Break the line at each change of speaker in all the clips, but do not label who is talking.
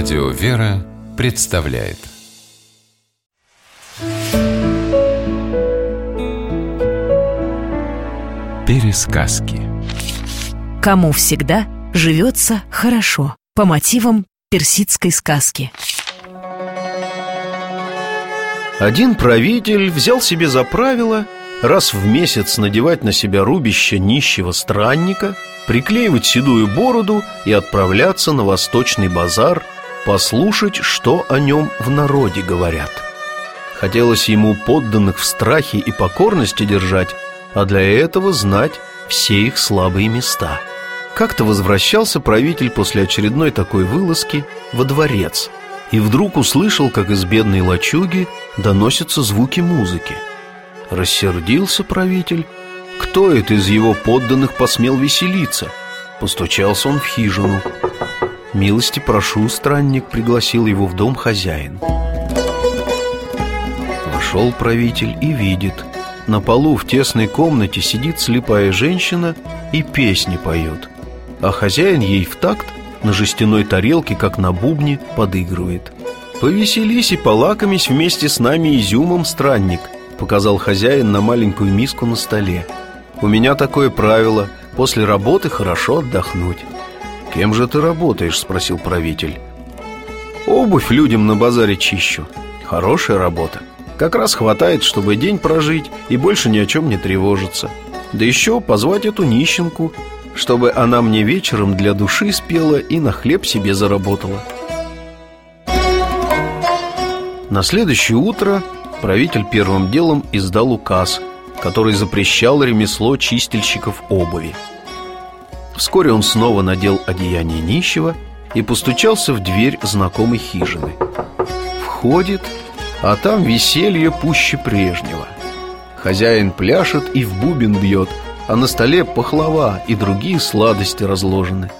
Радио «Вера» представляет. Пересказки.
Кому всегда живется хорошо. По мотивам персидской сказки.
Один правитель взял себе за правило раз в месяц надевать на себя рубище нищего странника, приклеивать седую бороду и отправляться на восточный базар послушать, что о нем в народе говорят. Хотелось ему подданных в страхе и покорности держать, а для этого знать все их слабые места. Как-то возвращался правитель после очередной такой вылазки во дворец и вдруг услышал, как из бедной лачуги доносятся звуки музыки. Рассердился правитель. Кто это из его подданных посмел веселиться? Постучался он в хижину. «Милости прошу, странник», — пригласил его в дом хозяин. Вошел правитель и видит. На полу в тесной комнате сидит слепая женщина и песни поет. А хозяин ей в такт на жестяной тарелке, как на бубне, подыгрывает. «Повеселись и полакомись вместе с нами изюмом, странник», Показал хозяин на маленькую миску на столе У меня такое правило После работы хорошо отдохнуть «Кем же ты работаешь?» – спросил правитель. «Обувь людям на базаре чищу. Хорошая работа. Как раз хватает, чтобы день прожить И больше ни о чем не тревожиться. Да еще позвать эту нищенку Чтобы она мне вечером для души спела И на хлеб себе заработала На следующее утро правитель первым делом издал указ, который запрещал ремесло чистильщиков обуви. Вскоре он снова надел одеяние нищего и постучался в дверь знакомой хижины. Входит, а там веселье пуще прежнего. Хозяин пляшет и в бубен бьет, а на столе пахлава и другие сладости разложены.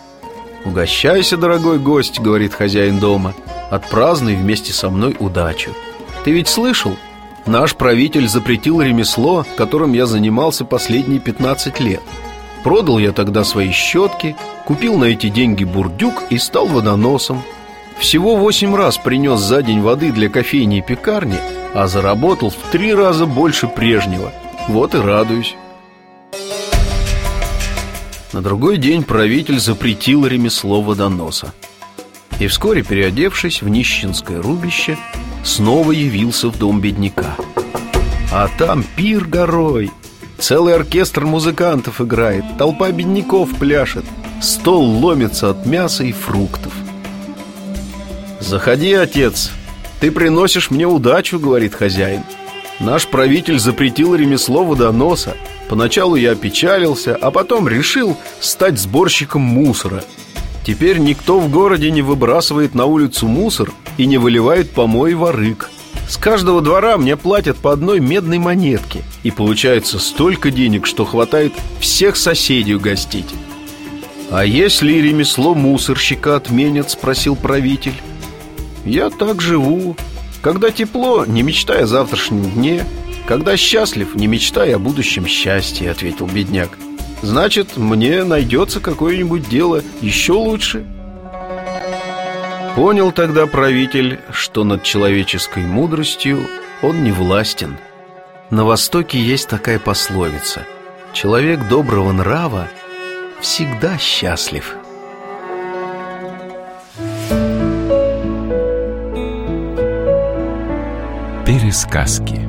«Угощайся, дорогой гость», — говорит хозяин дома, — «отпразднуй вместе со мной удачу». Ты ведь слышал, Наш правитель запретил ремесло, которым я занимался последние 15 лет. Продал я тогда свои щетки, купил на эти деньги бурдюк и стал водоносом. Всего восемь раз принес за день воды для кофейни и пекарни, а заработал в три раза больше прежнего. Вот и радуюсь. На другой день правитель запретил ремесло водоноса. И вскоре, переодевшись в нищенское рубище, снова явился в дом бедняка. А там пир горой. Целый оркестр музыкантов играет, толпа бедняков пляшет, стол ломится от мяса и фруктов. «Заходи, отец, ты приносишь мне удачу», — говорит хозяин. Наш правитель запретил ремесло водоноса. Поначалу я опечалился, а потом решил стать сборщиком мусора. Теперь никто в городе не выбрасывает на улицу мусор и не выливает помои в арык. С каждого двора мне платят по одной медной монетке. И получается столько денег, что хватает всех соседей угостить. «А если ремесло мусорщика отменят?» – спросил правитель. «Я так живу. Когда тепло, не мечтай о завтрашнем дне. Когда счастлив, не мечтай о будущем счастье», – ответил бедняк. Значит, мне найдется какое-нибудь дело еще лучше – Понял тогда правитель, что над человеческой мудростью он не властен. На Востоке есть такая пословица «Человек доброго нрава всегда счастлив».
Пересказки